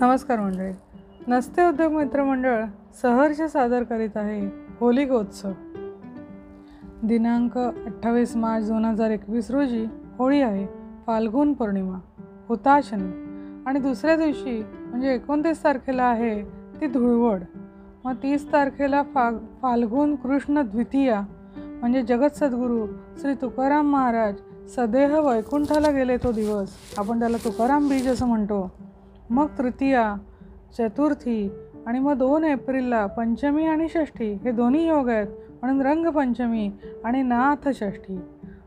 नमस्कार मंडळी. नसते उद्योग मित्रमंडळ सहर्ष सादर करीत आहे होलिकोत्सव दिनांक अठ्ठावीस मार्च दोन हजार एकवीस रोजी होळी आहे फाल्गुन पौर्णिमा हुताशनी आणि दुसऱ्या दिवशी म्हणजे एकोणतीस तारखेला आहे ती धुळवड. मग तीस तारखेला फा फाल्गुन कृष्ण द्वितीया म्हणजे जगत सद्गुरू श्री तुकाराम महाराज सदेह वैकुंठाला गेले तो दिवस. आपण त्याला तुकाराम बीज असं म्हणतो. मग तृतीया चतुर्थी आणि मग दोन एप्रिलला पंचमी आणि षष्ठी हे दोन्ही योग आहेत. म्हणून रंगपंचमी आणि नाथ षष्ठी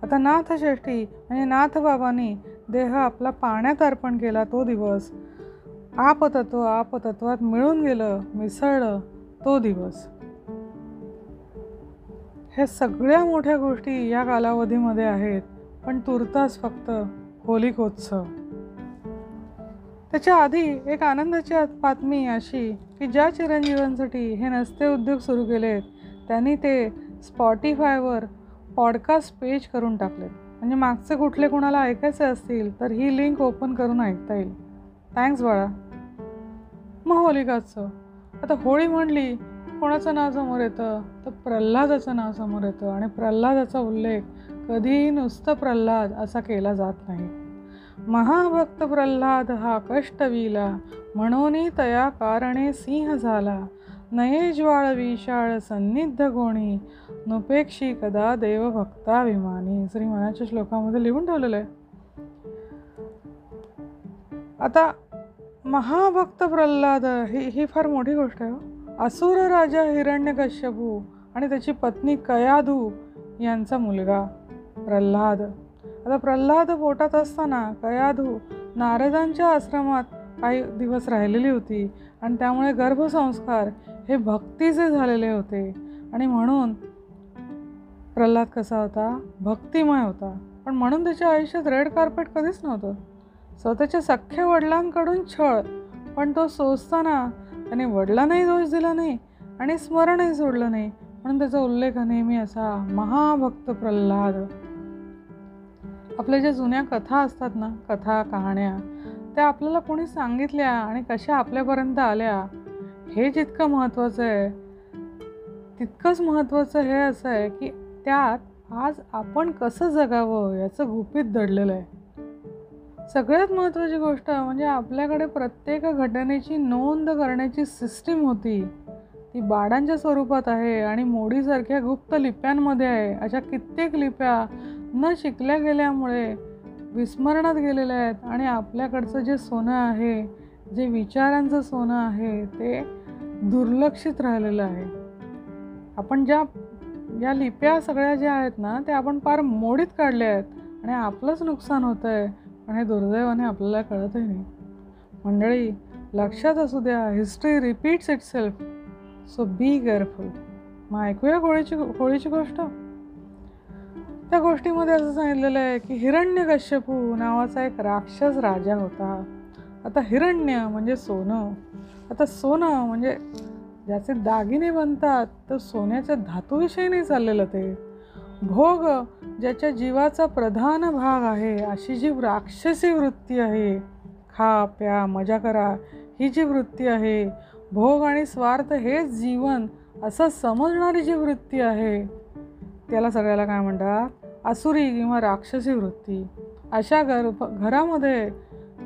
आता नाथ षष्ठी म्हणजे नाथबाबांनी देह आपला पाण्यात अर्पण केला तो दिवस. आपतत्व आपतत्वात मिळून गेलं मिसळलं तो दिवस. हे सगळ्या मोठ्या गोष्टी या कालावधीमध्ये आहेत पण तुर्तास फक्त होलिकोत्सव. त्याच्या आधी एक आनंदाची बातमी अशी की ज्या चिरंजीवांसाठी हे नसते उद्योग सुरू केलेत त्यांनी ते स्पॉटीफायवर पॉडकास्ट पेज करून टाकलेत म्हणजे मागचे कुठले कुणाला ऐकायचे असतील तर ही लिंक ओपन करून ऐकता येईल. थँक्स बाळा. मग होलिकाचं आता होळी म्हणली कोणाचं नाव समोर येतं? तर प्रल्हादाचं नाव समोर येतं. आणि प्रल्हादाचा उल्लेख कधीही नुसतं प्रल्हाद असा केला जात नाही. महाभक्त प्रल्हाद हा कष्टविला म्हणून तया कारणे सिंह झाला. नये ज्वाळ विशाळ सन्निध गोणी नुपेक्षी कदा देवभक्ताभिमानी. श्री मनाच्या श्लोकामध्ये लिहून ठेवलेलं आहे. आता महाभक्त प्रल्हाद ही ही फार मोठी गोष्ट आहे हो. असुर राजा हिरण्यकश्यपू आणि त्याची पत्नी कयाधू यांचा मुलगा प्रल्हाद. आता प्रल्हाद पोटात असताना कयाधू नारदांच्या आश्रमात काही दिवस राहिलेली होती आणि त्यामुळे गर्भसंस्कार हे भक्तीचे झालेले होते. आणि म्हणून प्रल्हाद कसा होता? भक्तिमय होता. पण म्हणून त्याच्या आयुष्यात रेड कार्पेट कधीच नव्हतं. स्वतःच्या सख्ख्या वडिलांकडून छळ. पण तो सोसताना त्याने वडिलांनाही दोष दिला नाही आणि स्मरणही सोडलं नाही. म्हणून त्याचा उल्लेख नेहमी असा महाभक्त प्रल्हाद. आपल्या ज्या जुन्या कथा असतात ना कथा कहाण्या त्या आपल्याला कोणी सांगितल्या आणि कशा आपल्यापर्यंत आल्या हे जितकं महत्त्वाचं आहे तितकंच महत्त्वाचं हे असं आहे की त्यात आज आपण कसं जगावं याचं गुपित दडलेलं आहे. सगळ्यात महत्त्वाची गोष्ट म्हणजे आपल्याकडे प्रत्येक घटनेची नोंद करण्याची सिस्टीम होती. ती बाडांच्या स्वरूपात आहे आणि मोडीसारख्या गुप्त लिप्यांमध्ये आहे. अशा कित्येक लिप्या न शिकल्या गेल्यामुळे विस्मरणात गेलेल्या आहेत आणि आपल्याकडचं जे सोनं आहे जे विचारांचं सोनं आहे ते दुर्लक्षित राहिलेलं आहे. आपण ज्या या लिप्या सगळ्या ज्या आहेत ना त्या आपण फार मोडीत काढल्या आहेत आणि आपलंच नुकसान होतं आहे पण हे दुर्दैवाने आपल्याला कळतही नाही. मंडळी लक्षात असू द्या history repeats itself so be careful मग ऐकूया होळीची होळीची गोष्ट? त्या गोष्टीमध्ये असं सांगितलेलं आहे की हिरण्यकश्यपू नावाचा एक राक्षस राजा होता. आता हिरण्य म्हणजे सोनं. आता सोनं म्हणजे ज्याचे दागिने बनतात तर सोन्याच्या धातूविषयी नाही चाललेलं ते. भोग ज्याच्या जीवाचा प्रधान भाग आहे अशी जी राक्षसी वृत्ती आहे खा प्या मजा करा ही जी वृत्ती आहे भोग आणि स्वार्थ हेच जीवन असं समजणारी जी वृत्ती आहे त्याला सगळ्याला काय म्हणतात? असुरी किंवा राक्षसी वृत्ती. अशा घर घरामध्ये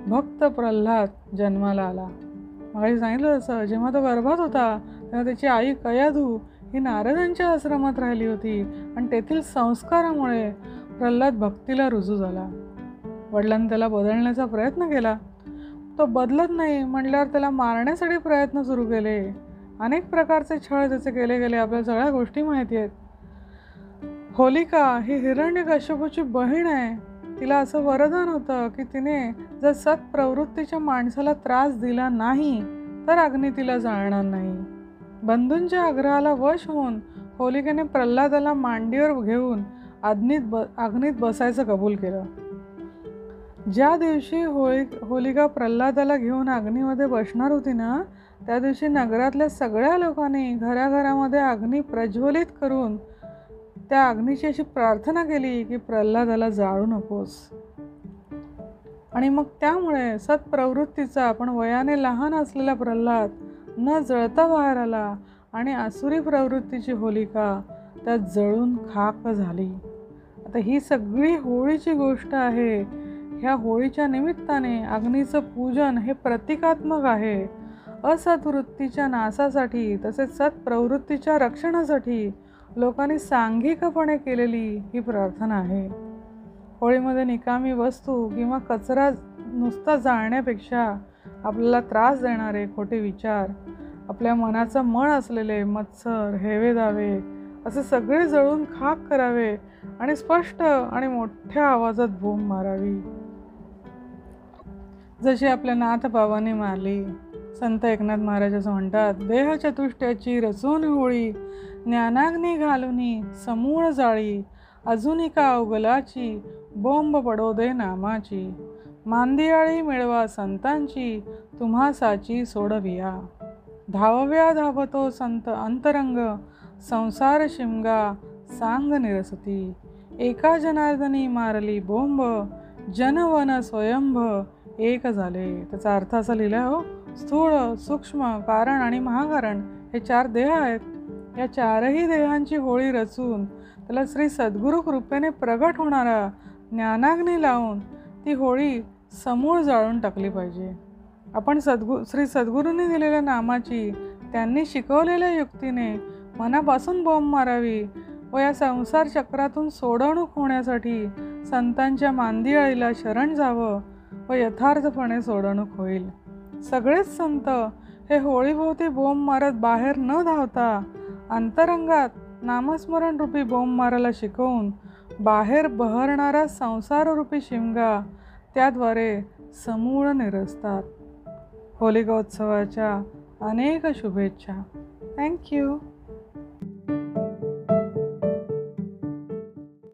भक्त प्रल्हाद जन्माला आला. मला सांगितलं तसं जेव्हा तो गर्भात होता तेव्हा त्याची आई कयाधू ही नारदांच्या आश्रमात राहिली होती आणि तेथील संस्कारामुळे प्रल्हाद भक्तीला रुजू झाला. वडिलांनी त्याला बदलण्याचा प्रयत्न केला. तो बदलत नाही म्हटल्यावर त्याला मारण्यासाठी प्रयत्न सुरू केले. अनेक प्रकारचे छळ त्याचे केले गेले. आपल्या सगळ्या गोष्टी माहिती आहेत. होलिका ही हिरण्यकश्यपूची बहीण आहे. तिला असं वरदान होतं की तिने जर सत्प्रवृत्तीच्या माणसाला त्रास दिला नाही तर अग्नी तिला जाळणार नाही. बंधूंच्या आग्रहाला वश होऊन होलिकेने प्रल्हादाला मांडीवर घेऊन अग्नीत ब अग्नीत बसायचं कबूल केलं. ज्या दिवशी होळी होलिका प्रल्हादाला घेऊन अग्नीमध्ये बसणार होती ना त्या दिवशी नगरातल्या सगळ्या लोकांनी घराघरामध्ये अग्नी प्रज्वलित करून त्या अग्नीची अशी प्रार्थना केली की प्रल्हादाला जाळू नकोस. आणि मग त्यामुळे सत्प्रवृत्तीचा पण वयाने लहान असलेला प्रल्हाद न जळता बाहेर आला आणि आसुरी प्रवृत्तीची होलिका त्यात जळून खाक झाली. आता ही सगळी होळीची गोष्ट आहे. ह्या होळीच्या निमित्ताने अग्नीचं पूजन हे प्रतिकात्मक आहे. असत्वृत्तीच्या नासासाठी तसेच सत्प्रवृत्तीच्या रक्षणासाठी लोकांनी सांघिकपणे केलेली ही प्रार्थना आहे. होळीमध्ये निकामी वस्तू किंवा कचरा नुसता जाळण्यापेक्षा आपल्याला त्रास देणारे खोटे विचार आपल्या मनाचा मन असलेले मत्सर हेवे दावे असे सगळे जळून खाक करावे आणि स्पष्ट आणि मोठ्या आवाजात भूम मारावी. जशी आपल्या नाथ बाबांनी मारली संत एकनाथ महाराज असं म्हणतात देह चतुष्ट्याची रचून होळी ज्ञानाग्नी घालुनी समूळ जाळी अजून एका अवगलाची बोंब पडो दे नामाची मांदियाळी मिळवा संतांची तुम्हा साची सोडविया. धावव्या धावतो संत अंतरंग संसार शिमगा सांग निरसती. एका जनार्दनी मारली बोंब जनवन स्वयंभ एक झाले. त्याचा अर्थ असा लिहिला हो स्थूळ सूक्ष्म कारण आणि महाकारण हे चार देह आहेत. या चारही देहांची होळी रचून त्याला श्री सद्गुरु कृपेने प्रगट होणारा ज्ञानाग्नी लावून ती होळी समूळ जाळून टाकली पाहिजे. आपण सद्गु श्री सद्गुरूंनी दिलेल्या नामाची त्यांनी शिकवलेल्या युक्तीने मनापासून बॉम्ब मारावी व या संसार चक्रातून सोडवणूक होण्यासाठी संतांच्या मांदियाळीला शरण जावं व यथार्थपणे सोडवणूक होईल. सगळेच संत हे होळीभोवती बोंब मारत बाहेर न धावता अंतरंगात नामस्मरण रूपी बोंब मारायला शिकवून बाहेर बहरणारा संसाररूपी शिमगा त्याद्वारे समूळ निरसतात. होलिकोत्सवाच्या अनेक शुभेच्छा. थँक्यू